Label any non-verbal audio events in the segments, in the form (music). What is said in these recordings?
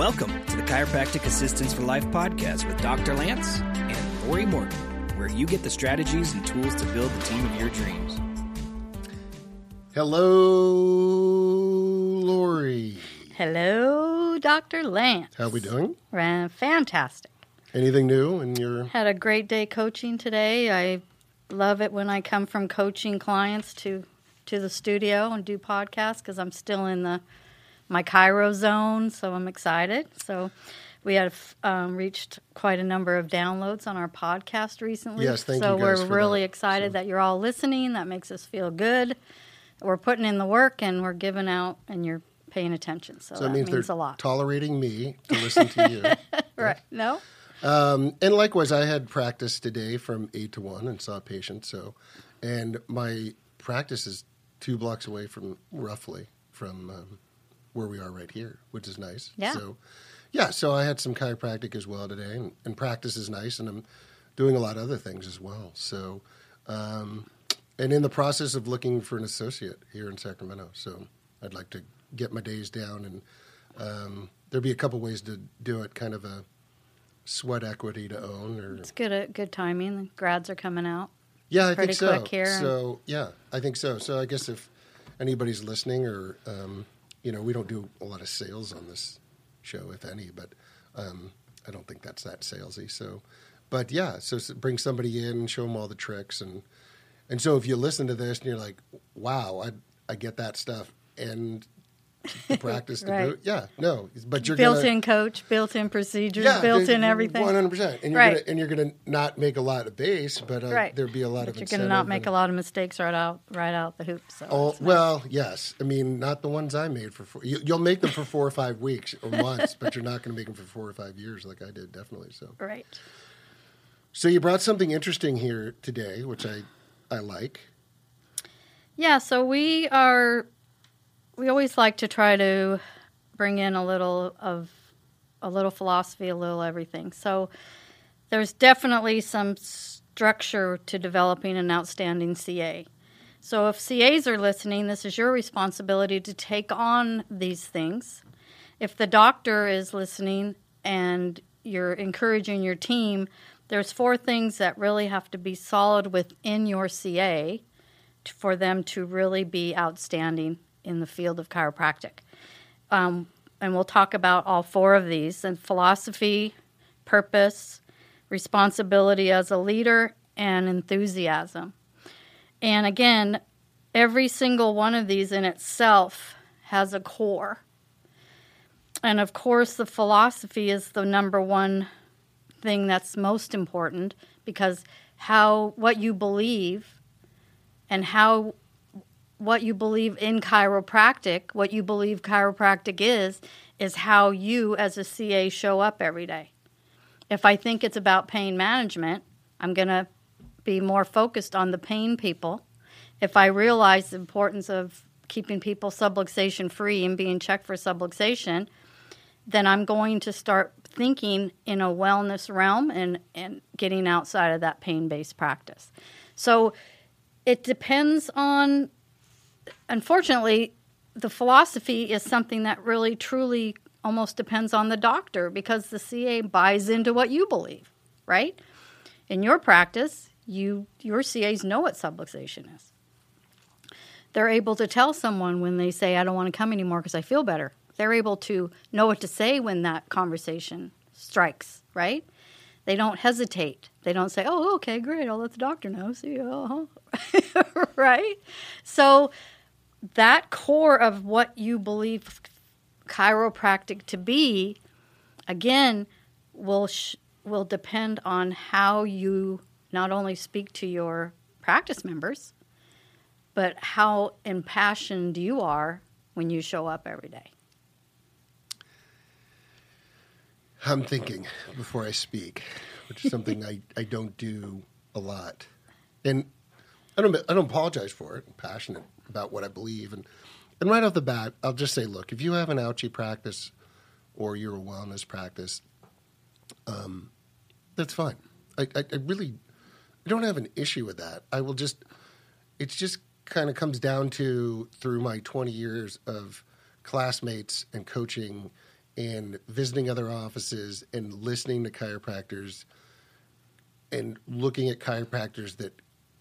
Welcome to the Chiropractic Assistance for Life podcast with Dr. Lance and Lori Morgan, where you get the strategies and tools to build the team of your dreams. Hello, Lori. Hello, Dr. Lance. How are we doing? Ran fantastic. Anything new in your? Had a great day coaching today. I love it when I come from coaching clients to to the studio and do podcasts because I'm still in the my chiro zone, so I'm excited. So we have um, reached quite a number of downloads on our podcast recently. Yes, thank so you guys we're really that. excited So- that you're all listening. That makes us feel good. We're putting in the work and we're giving out, and you're paying attention. So, So that it means, means a lot. tolerating me to (laughs) listen to you. right? No. Um, and likewise, I had practice today from eight to one and saw a patient. So, and my practice is two blocks away from roughly from um, where we are right here, which is nice. Yeah. So, yeah. So I had some chiropractic as well today, and, and practice is nice, and I'm doing a lot of other things as well. So, um, and in the process of looking for an associate here in Sacramento. So I'd like to get my days down, and um, there'd be a couple ways to do it. Kind of a sweat equity to own, or It's good. At good timing. The grads are coming out. yeah, I think so. here. So yeah, I think so. So I guess if anybody's listening, or um, you know, we don't do a lot of sales on this show, if any, but um, I don't think that's that salesy. So, but yeah, so bring somebody in, show them all the tricks, and and so if you listen to this and you're like, wow, I I get that stuff, and the practice to (laughs) Right. boot, yeah, no, but you're built-in coach, built-in procedures, built-in everything. one hundred percent, and you're Right. gonna and you're gonna not make a lot of base, but uh, Right. there'd be a lot But of you're going to not make a lot of mistakes right out right out the hoop. So Oh nice. well, yes. I mean, not the ones I made for four. You, you'll make them for four or five weeks or (laughs) months, but you're not going to make them for four or five years, like I did, definitely. So, right. so you brought something interesting here today, which I, I like. Yeah. So we are. We always like to try to bring in a little of a little philosophy, a little everything. So there's definitely some structure to developing an outstanding CA. So if CAs are listening, this is your responsibility to take on these things. If the doctor is listening and you're encouraging your team, there's four things that really have to be solid within your CA for them to really be outstanding in the field of chiropractic. Um, and we'll talk about all four of these and philosophy, purpose, responsibility as a leader, and enthusiasm. And again, every single one of these in itself has a core. And of course, the philosophy is the number one thing that's most important because how what you believe and how what you believe in chiropractic, what you believe chiropractic is, is how you as a CA show up every day. If I think it's about pain management, I'm going to be more focused on the pain people. If I realize the importance of keeping people subluxation free and being checked for subluxation, then I'm going to start thinking in a wellness realm and, and getting outside of that pain based practice. So it depends on, unfortunately, the philosophy is something that really truly almost depends on the doctor because the CA buys into what you believe, right? In your practice, you your CAs know what subluxation is. They're able to tell someone when they say, I don't want to come anymore because I feel better. They're able to know what to say when that conversation strikes, right? They don't hesitate. They don't say, oh, okay, great, I'll let the doctor know. See you. Uh-huh. (laughs) right? So that core of what you believe chiropractic to be, again, will sh- will depend on how you not only speak to your practice members, but how impassioned you are when you show up every day. I'm thinking before I speak, which is something I, I don't do a lot, and I don't I don't apologize for it. I'm passionate about what I believe, and and right off the bat, I'll just say, look, if you have an ouchie practice or you're a wellness practice, um, that's fine. I, I, I really I don't have an issue with that. I will just it's just kind of comes down to through my 20 years of classmates and coaching and visiting other offices and listening to chiropractors and looking at chiropractors that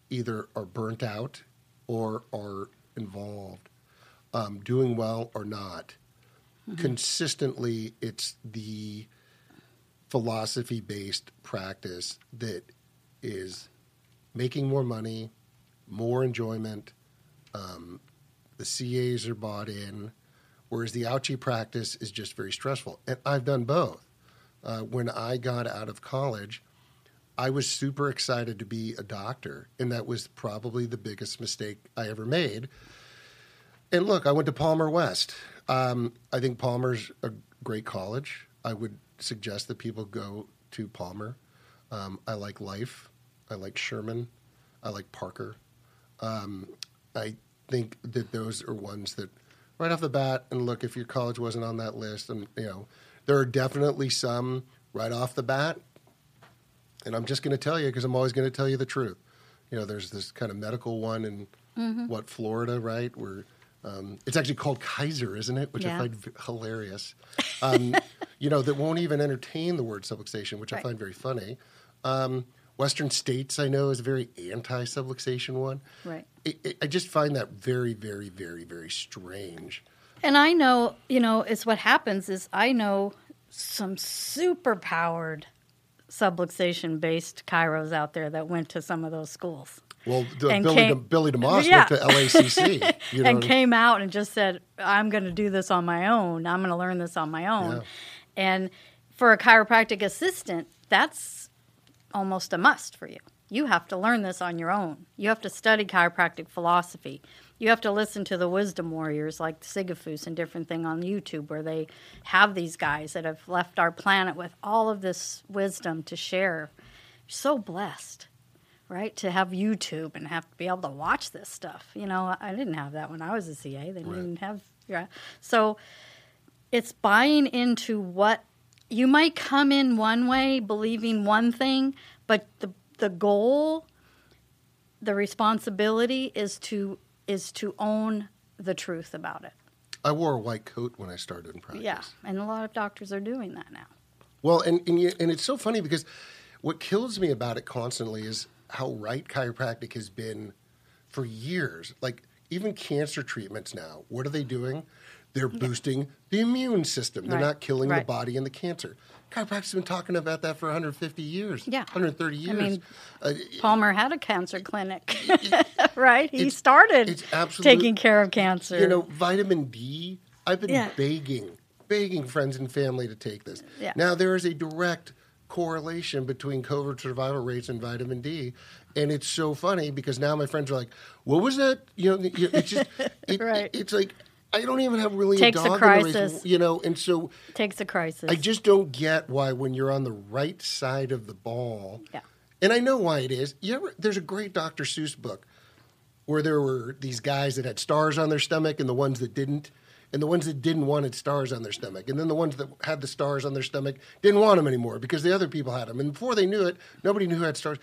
either are burnt out or are involved, um, doing well or not. Consistently, it's the philosophy based practice that is making more money, more enjoyment. Um, the CAs are bought in, whereas the ouchie practice is just very stressful. And I've done both. Uh, when I got out of college, I was super excited to be a doctor, and that was probably the biggest mistake I ever made. And look, I went to Palmer West. Um, I think Palmer's a great college. I would suggest that people go to Palmer. Um, I like Life. I like Sherman. I like Parker. Um, I think that those are ones that, right off the bat, and look, if your college wasn't on that list, and you know, there are definitely some right off the bat. And I'm just going to tell you because I'm always going to tell you the truth. You know, there's this kind of medical one in what Florida, right? Where um, it's actually called Keiser, isn't it? Which I find v- hilarious. Um, (laughs) you know, that won't even entertain the word subluxation, which I find very funny. Um, Western States, I know, is a very anti-subluxation one. Right. I, I- I just find that very, very, very, very strange. And I know, you know, it's what happens is I know some super powered subluxation based chiros out there that went to some of those schools. Well, the, Billy, came- De, Billy DeMoss Yeah. went to LACC. (laughs) You know, and came out and just said, I'm going to do this on my own. I'm going to learn this on my own. Yeah. And for a chiropractic assistant, that's almost a must for you. You have to learn this on your own. You have to study chiropractic philosophy. You have to listen to the wisdom warriors like Sigafoose and different thing on YouTube where they have these guys that have left our planet with all of this wisdom to share. You're so blessed right? To have YouTube and have to be able to watch this stuff. You know, I didn't have that when I was a CA. They didn't Right. have, yeah. So it's buying into what you might come in one way, believing one thing, but the the goal, the responsibility is to is to own the truth about it. I wore a white coat when I started in practice. Yeah, and a lot of doctors are doing that now. Well, and and, you, and it's so funny because what kills me about it constantly is how right chiropractic has been for years. Like even cancer treatments now, what are they doing? They're boosting the immune system. They're Right, not killing the body and the cancer. Chiropractic's been talking about that for 150 years. Yeah. 130 years. I mean, Uh, Palmer had a cancer clinic, (laughs) (laughs) right? He it's- started it's absolute- taking care of cancer. you know, vitamin D. I've been Yeah. begging, begging friends and family to take this. Yeah. Now there is a direct correlation between COVID survival rates and vitamin D, and it's so funny because now my friends are like, "What was that?" You know, it's just, (laughs) it, Right. it's like I don't even have really Takes a a dog race, crisis. you know, and so takes a crisis. I just don't get why when you're on the right side of the ball. Yeah. And I know why it is. You ever, there's a great Dr. Seuss book where there were these guys that had stars on their stomach and the ones that didn't. And the ones that didn't wanted stars on their stomach. And then the ones that had the stars on their stomach didn't want them anymore because the other people had them. And before they knew it, nobody knew who had stars.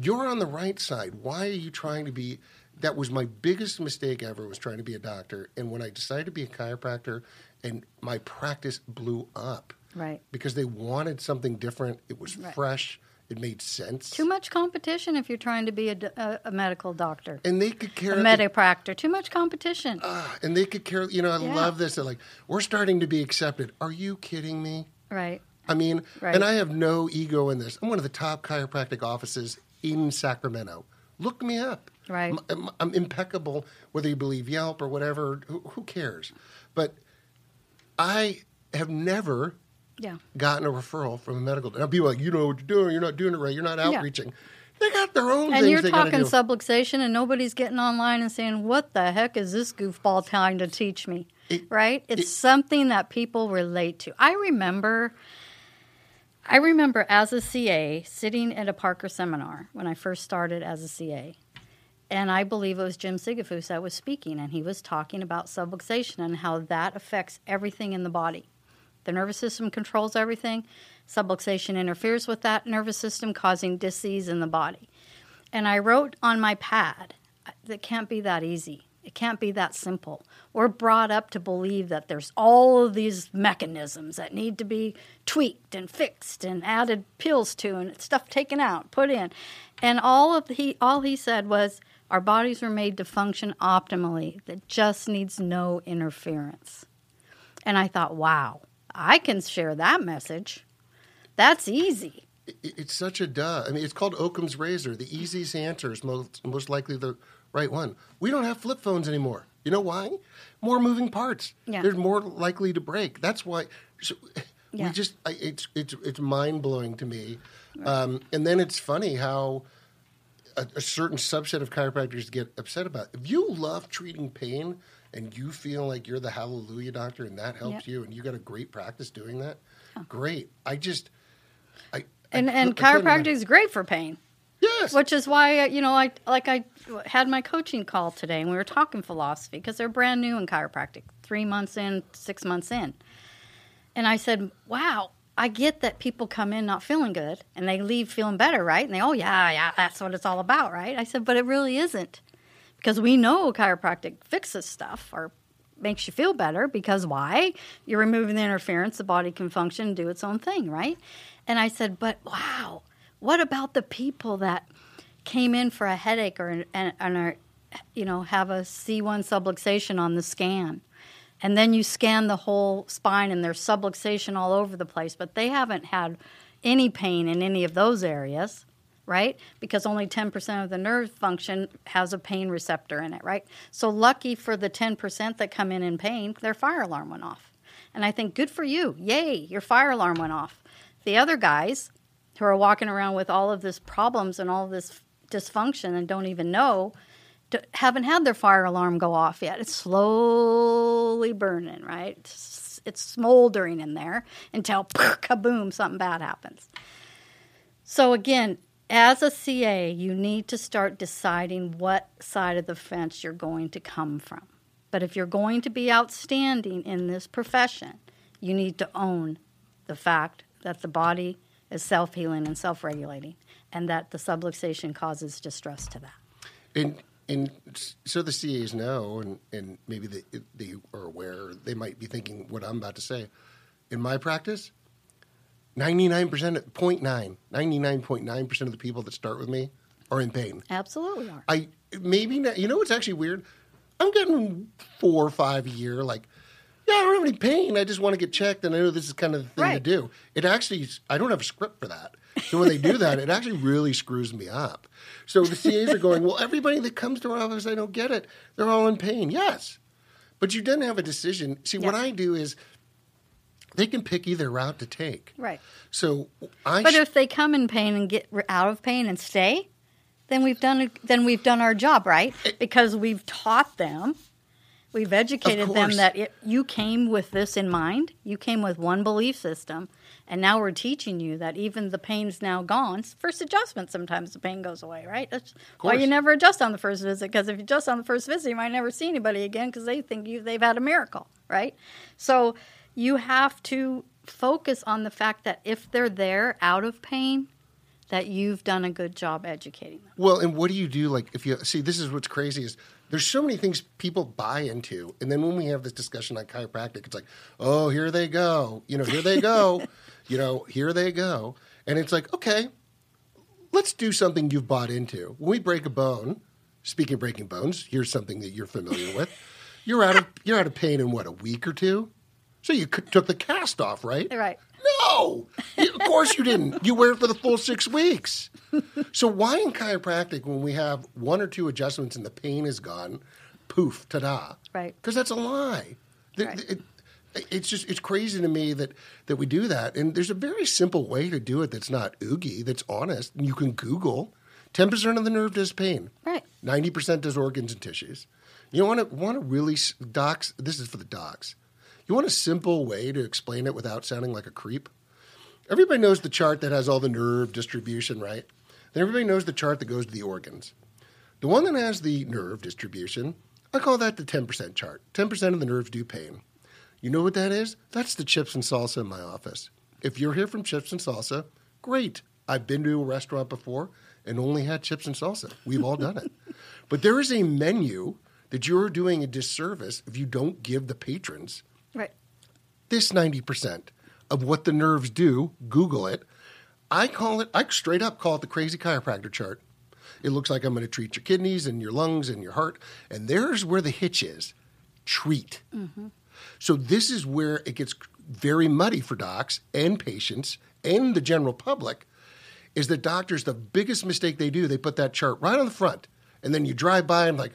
You're on the right side. Why are you trying to be? That was my biggest mistake ever was trying to be a doctor. And when I decided to be a chiropractor, and my practice blew up right. because they wanted something different. It was Right. fresh. It made sense. Too much competition if you're trying to be a medical doctor, and they could care. a medipractor. Too much competition. Ah, and they could care. You know, I Yeah. love this. They're like, we're starting to be accepted. Are you kidding me? right. I mean, Right. and I have no ego in this. I'm one of the top chiropractic offices in Sacramento. Look me up. Right. I'm, I'm- I'm impeccable, whether you believe Yelp or whatever. Who, who cares? But I have never Yeah. gotten a referral from a medical. Now people are like, you know what you're doing. You're not doing it right. You're not Yeah. outreaching. They got their own And things you're talking do. subluxation, and nobody's getting online and saying, "What the heck is this goofball trying to teach me?" It- right? It's it- something that people relate to. I remember, I remember as a CA sitting at a Parker seminar when I first started as a CA, and I believe it was Jim Sigafoose that was speaking, and he was talking about subluxation and how that affects everything in the body. The nervous system controls everything. Subluxation interferes with that nervous system, causing disease in the body. And I wrote on my pad, that can't be that easy. It can't be that simple. We're brought up to believe that there's all of these mechanisms that need to be tweaked and fixed and added pills to and stuff taken out, put in. And all of he all he said was our bodies were made to function optimally. That just needs no interference. And I thought, wow, I can share that message. That's easy. It's such a duh. I mean, it's called Occam's razor. The easiest answer is most, most likely the right one. We don't have flip phones anymore. You know why? More moving parts. Yeah. They're more likely to break. That's why. So, Yeah. We just I, it's it's it's mind blowing to me. Um, and then it's funny how a, a certain subset of chiropractors get upset about. If you love treating pain and you feel like you're the hallelujah doctor and that helps Yep. you and you got a great practice doing that, great. I just I And I and chiropractic is great for pain. Yes. Which is why uh, you know I like I had my coaching call today and we were talking philosophy because they're brand new in chiropractic, three months in, six months in, and I said, "Wow, I get that people come in not feeling good and they leave feeling better, right? And they, oh yeah, yeah, that's what it's all about, right?" I said, "But it really isn't, because we know chiropractic fixes stuff or makes you feel better because why? You're removing the interference, the body can function and do its own thing, right? And I said, but wow, what about the people that came in for a headache or and, and are, you know, have a C1 subluxation on the scan? And then you scan the whole spine and there's subluxation all over the place, but they haven't had any pain in any of those areas right? Because only 10% of the nerve function has a pain receptor in it, right? So lucky for the 10% that come in in pain, their fire alarm went off. And I think good for you. Yay, your fire alarm went off. The other guys who are walking around with all of this problems and all this dysfunction and don't even know haven't had their fire alarm go off yet. It's slowly burning, right? It's, it's smoldering in there until kaboom, something bad happens. So again, as a CA, you need to start deciding what side of the fence you're going to come from. But if you're going to be outstanding in this profession, you need to own the fact that the body is self healing and self regulating, and that the subluxation causes distress to that. And and so the CAs know, and, and maybe they, they are aware, they might be thinking what I'm about to say. In my practice, 99%, 0.9, 99.9% of the people that start with me are in pain. Absolutely are. I maybe not, you know what's actually weird? I'm getting four or five a year. Like, yeah, I don't have any pain. I just want to get checked, and I know this is kind of the thing to do. It actually, I don't have a script for that. So when they do that, it actually really screws me up. So the CAs are going, well, everybody that comes to our office, I don't get it. They're all in pain. Yes, but you didn't have a decision. See, what I do is they can pick either route to take. Right. So I. But sh- if they come in pain and get out of pain and stay, then we've done then we've done our job, right? Eh. Because we've taught them, we've educated them that it, you came with this in mind. You came with one belief system, and now we're teaching you that even the pain's now gone. First adjustment, sometimes the pain goes away, right? That's why you never adjust on the first visit. Because if you adjust on the first visit, you might never see anybody again because they think you they've had a miracle, right? So you have to focus on the fact that if they're there out of pain, that you've done a good job educating them. Well, and what do you do? Like, if you see, this is what's crazy is there's so many things people buy into, and then when we have this discussion on chiropractic, it's like, oh, here they go, you know, here they go, (laughs) you know, here they go, and it's like, okay, let's do something you've bought into. When we break a bone, speaking of breaking bones, here's something that you're familiar with. You're out of you're out of pain in what a week or two, so you took the cast off, right? Right. No, of course you didn't. You wear it for the full six weeks. So why in chiropractic, when we have one or two adjustments and the pain is gone, poof, ta-da? Right. Because that's a lie. Right. it- it's just it's crazy to me that that we do that. And there's a very simple way to do it that's not oogie, that's honest. And you can Google. Ten percent of the nerve does pain. Right. Ninety percent does organs and tissues. You want to want to really docs. This is for the docs. You want a simple way to explain it without sounding like a creep. Everybody knows the chart that has all the nerve distribution, right? Then everybody knows the chart that goes to the organs. The one that has the nerve distribution, I call that the 10% chart. 10% of the nerves do pain. You know what that is? That's the chips and salsa in my office. If you're here from chips and salsa, great. I've been to a restaurant before and only had chips and salsa. We've all done it. (laughs) But there is a menu that you're doing a disservice if you don't give the patrons Right. this 90% of what the nerves do. Google it. I call it, I straight up call it the crazy chiropractor chart. It looks like I'm going to treat your kidneys and your lungs and your heart. And there's where the hitch is treat. Mm-hmm. So this is where it gets very muddy for docs and patients and the general public is that doctors the biggest mistake they do they put that chart right on the front and then you drive by and like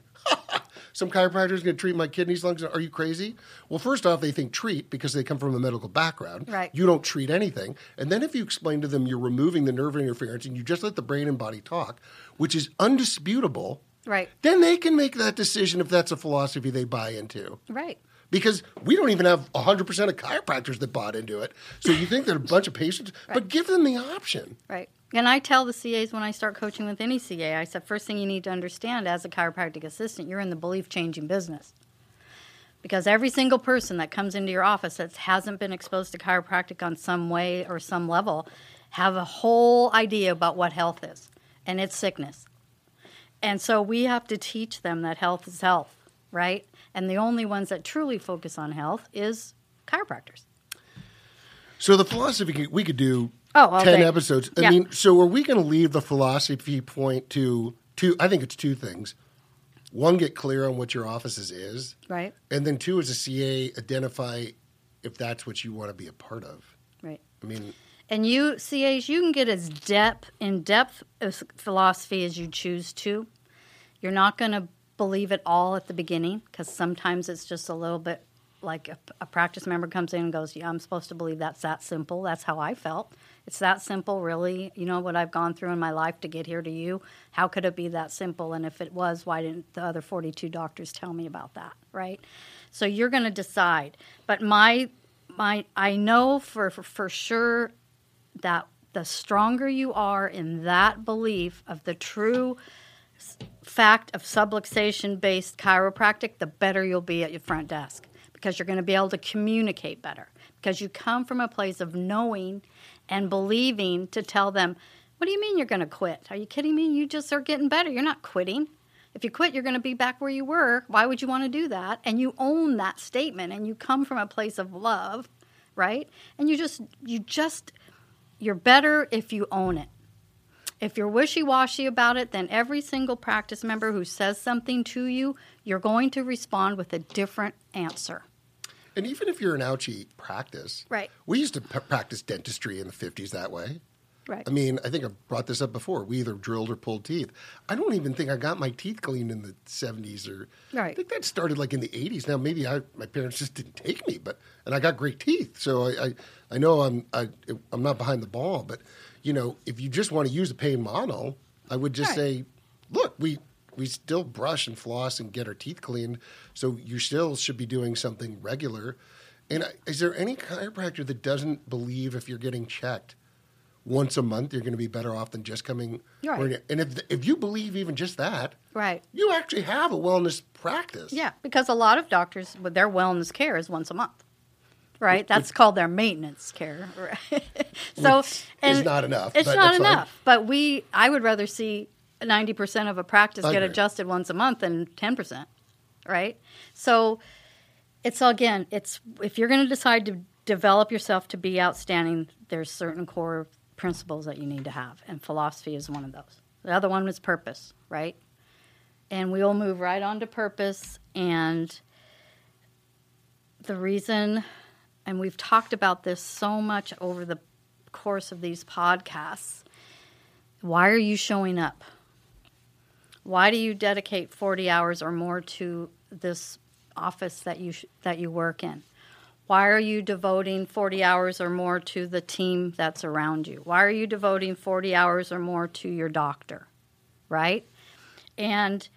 some chiropractor is going to treat my kidneys lungs are you crazy well first off they think treat because they come from a medical background Right. you don't treat anything and then if you explain to them you're removing the nerve interference and you just let the brain and body talk which is undisputable Right. then they can make that decision if that's a philosophy they buy into Right. because we don't even have 100% of chiropractors that bought into it. So you think that a bunch of patients, but give them the option. Right. And I tell the CAs when I start coaching with any CA, I said, first thing you need to understand as a chiropractic assistant, you're in the belief changing business. Because every single person that comes into your office that hasn't been exposed to chiropractic on some way or some level have a whole idea about what health is, and it's sickness. And so we have to teach them that health is health, right? And the only ones that truly focus on health is chiropractors. So the philosophy, we could do Oh, all 10 day. episodes. I Yeah. mean, so are we going to leave the philosophy point to two? I think it's two things. One, get clear on what your offices is. Right. And then two, as a CA, identify if that's what you want to be a part of. Right. I mean, And you, CAs, you can get as depth in depth of philosophy as you choose to. You're not going to believe it all at the beginning because sometimes it's just a little bit like a, a practice member comes in and goes, "Yeah, I'm supposed to believe that's that simple." That's how I felt. It's that simple, really. You know what I've gone through in my life to get here to you. How could it be that simple? And if it was, why didn't the other 42 doctors tell me about that? Right. So you're going to decide. But my my I know for for, for sure that the stronger you are in that belief of the true fact of subluxation based chiropractic, the better you'll be at your front desk because you're going to be able to communicate better because you come from a place of knowing and believing to tell them, What do you mean you're going to quit? Are you kidding me? You just are getting better. You're not quitting. If you quit, you're going to be back where you were. Why would you want to do that? And you own that statement and you come from a place of love, right? And you just, you just, you're better if you own it. If you're wishy washy about it, then every single practice member who says something to you, you're going to respond with a different answer. and even if you're an ouchie practice, Right. We used to p- practice dentistry in the 50s that way. Right. I mean, I think I brought this up before. We either drilled or pulled teeth. I don't even think I got my teeth cleaned in the 70s or I think that started like in the 80s. Now maybe I, my parents just didn't take me, but and I got great teeth. So I I, I know I'm I, I'm not behind the ball, but you know, if you just want to use a pain mono, I would just Right. say, look, we we still brush and floss and get our teeth cleaned, so you still should be doing something regular. And I- is there any chiropractor that doesn't believe if you're getting checked once a month, you're going to be better off than just coming? Right. And if if you believe even just that, Right. you actually have a wellness practice. Yeah, because a lot of doctors, their wellness care is once a month. Right, (laughs) that's called their maintenance care. Right? (laughs) so, is not enough, It's not that's fine. enough. But we, I would rather see ninety percent of a practice get adjusted once a month than ten percent. Right. So, it's again, it's if you're going to decide to develop yourself to be outstanding, there's certain core principles that you need to have, and philosophy is one of those. The other one is purpose, right? And we'll move right on to purpose and the reason, and we've talked about this so much over the course of these podcasts. Why are you showing up? Why do you dedicate 40 hours or more to this office that you sh- that you work in? Why are you devoting 40 hours or more to the team that's around you? Why are you devoting 40 hours or more to your doctor? Right? And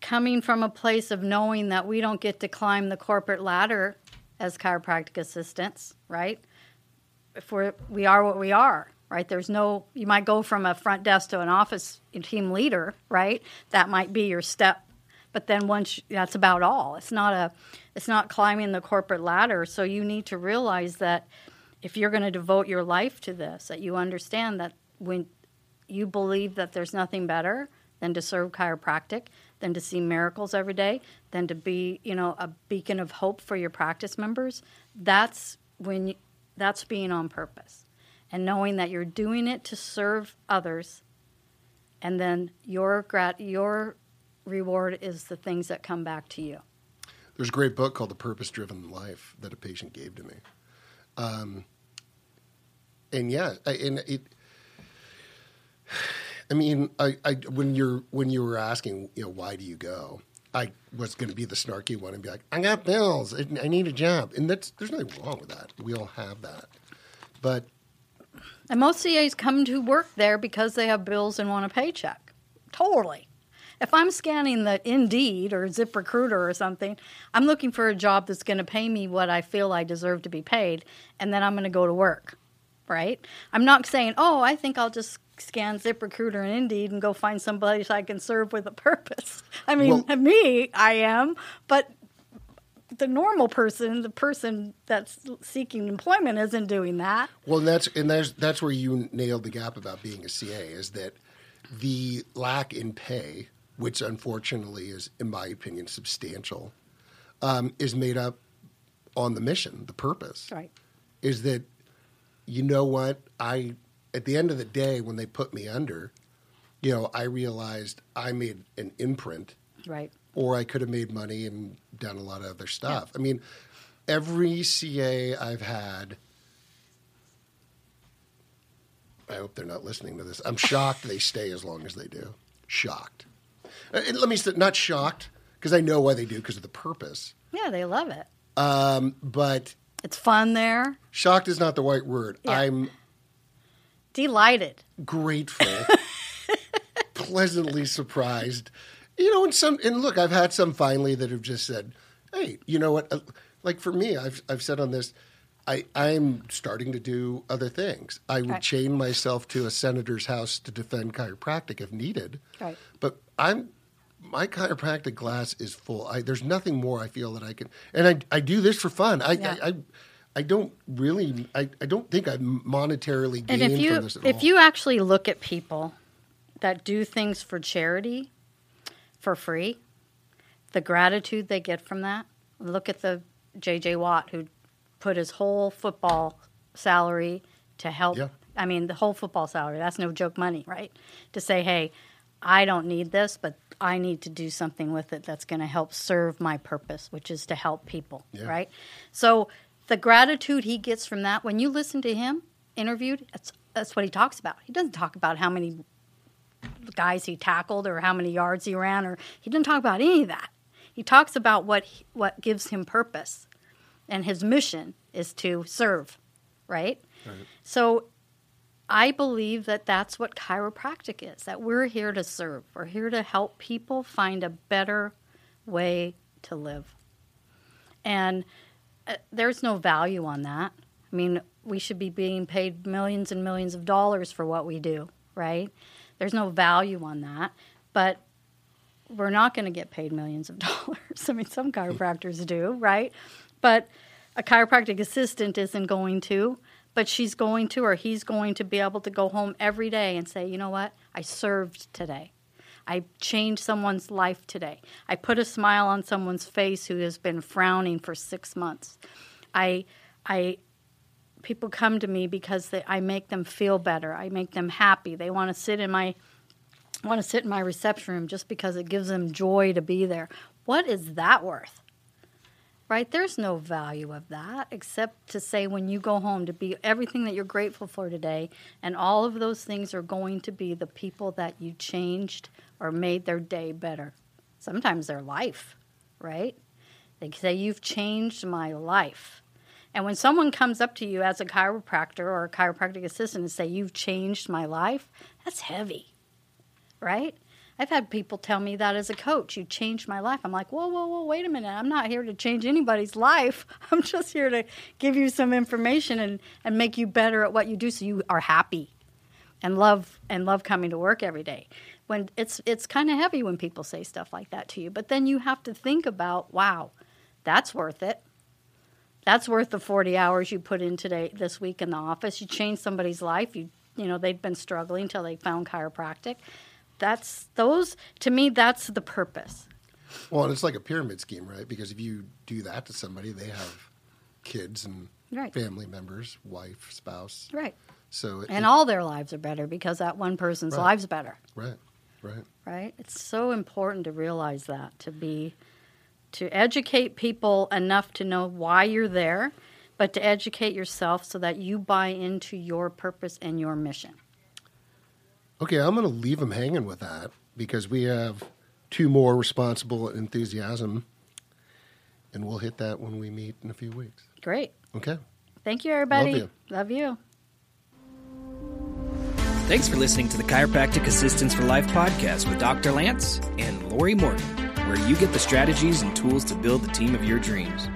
coming from a place of knowing that we don't get to climb the corporate ladder as chiropractic assistants, right? If we're, we are what we are, right? There's no, you might go from a front desk to an office team leader, right? That might be your step. But then once that's about all. It's not a, it's not climbing the corporate ladder. So you need to realize that if you're going to devote your life to this, that you understand that when you believe that there's nothing better than to serve chiropractic, than to see miracles every day, than to be, you know, a beacon of hope for your practice members, that's when you, that's being on purpose. And knowing that you're doing it to serve others and then your grat- your reward is the things that come back to you. There's a great book called The Purpose Driven Life that a patient gave to me. Um, and yeah, and it, I mean, I, I, when you're, when you were asking, you know, why do you go? I was going to be the snarky one and be like, I got bills. I, need a job. And that's, there's nothing wrong with that. We all have that. But And most CAs come to work there because they have bills and want a paycheck. Totally. If I'm scanning the Indeed or ZipRecruiter or something, I'm looking for a job that's going to pay me what I feel I deserve to be paid, and then I'm going to go to work, right? I'm not saying, oh, I think I'll just scan ZipRecruiter and Indeed and go find somebody so I can serve with a purpose. (laughs) I mean, Well- me, I am, but the normal person, the person that's seeking employment, isn't doing that. Well, and that's and that's that's where you nailed the gap about being a CA is that the lack in pay, which unfortunately is, in my opinion, substantial, um, is made up on the mission, the purpose. Right. Is that you know what I at the end of the day when they put me under, you know, I realized I made an imprint Right. or I could have made money and done a lot of other stuff. I mean, every CA I've had, I hope they're not listening to this. I'm shocked they stay as long as they do. Shocked. Uh, And let me say, not shocked because I know why they do because of the purpose. Yeah, they love it. Um, but It's fun there. shocked is not the right word. Yeah. I'm Delighted. grateful, (laughs) pleasantly surprised. You know, and some and look, I've had some finally that have just said, "Hey, you know what? Uh, Like for me, I've I've said on this, I I'm starting to do other things. I would Right. chain myself to a senator's house to defend chiropractic if needed. Right. But I'm my chiropractic glass is full. I, there's nothing more I feel that I can, and I I do this for fun. I Yeah. I, I I don't really. I, I don't think I monetarily And gain if you from this at if all. If you actually look at people that do things for charity for free, the gratitude they get from that. Look at the JJ Watt who put his whole football salary to help Yeah. I mean the whole football salary, that's no joke money, right? To say, "Hey, I don't need this, but I need to do something with it that's going to help serve my purpose, which is to help people, Yeah. right? So the gratitude he gets from that, when you listen to him interviewed, that's that's what he talks about. He doesn't talk about how many guys he tackled or how many yards he ran, or he doesn't talk about any of that. He talks about what he- what gives him purpose, and his mission is to serve, right? So I believe that that's what chiropractic is, that we're here to serve. We're here to help people find a better way to live. And uh, there's no value on that. I mean, we should be being paid millions and millions of dollars for what we do, right? There's no value on that. But we're not going to get paid millions of (laughs) dollars. I mean, some chiropractors do, right? But a chiropractic assistant isn't going to, but she's going to, or he's going to be able to go home every day and say, you know what? I served today. I changed someone's life today. I put a smile on someone's face who has been frowning for six months. I, I, people come to me because they, I make them feel better. I make them happy. They want to sit in my want to sit in my reception room just because it gives them joy to be there. What is that worth? Right? There's no value of that except to say when you go home to be everything that you're grateful for today, and all of those things are going to be the people that you changed or made their day better. Sometimes their life, right? They say, You've changed my life. And when someone comes up to you as a chiropractor or a chiropractic assistant and say, You've changed my life, that's heavy right? I've had people tell me that as a coach, you changed my life. I'm like, whoa, whoa, whoa, wait a minute. I'm not here to change anybody's life. (laughs) I'm just here to give you some information and, and make you better at what you do so you are happy and love and love coming to work every day. When it's it's kind of heavy when people say stuff like that to you, but then you have to think about, wow, that's worth it. That's worth the 40 hours you put in today this week in the office. You changed somebody's life. You you know, they'd been struggling until they found chiropractic that's those to me that's the purpose. Well, and it's like a pyramid scheme, right? Because if you do that to somebody, they have kids and Right. family members, wife, spouse. Right. So it, And it- all their lives are better because that one person's Right. lives better. right, right. right? It's so important to realize that to be to educate people enough to know why you're there, but to educate yourself so that you buy into your purpose and your mission. Okay, I'm going to leave them hanging with that because we have two more responsible enthusiasm, and we'll hit that when we meet in a few weeks. Great. Okay. Thank you everybody. Love you. Love you. Thanks for listening to the Chiropractic Assistance for Life podcast with Dr. Lance and Lori Morgan, where you get the strategies and tools to build the team of your dreams.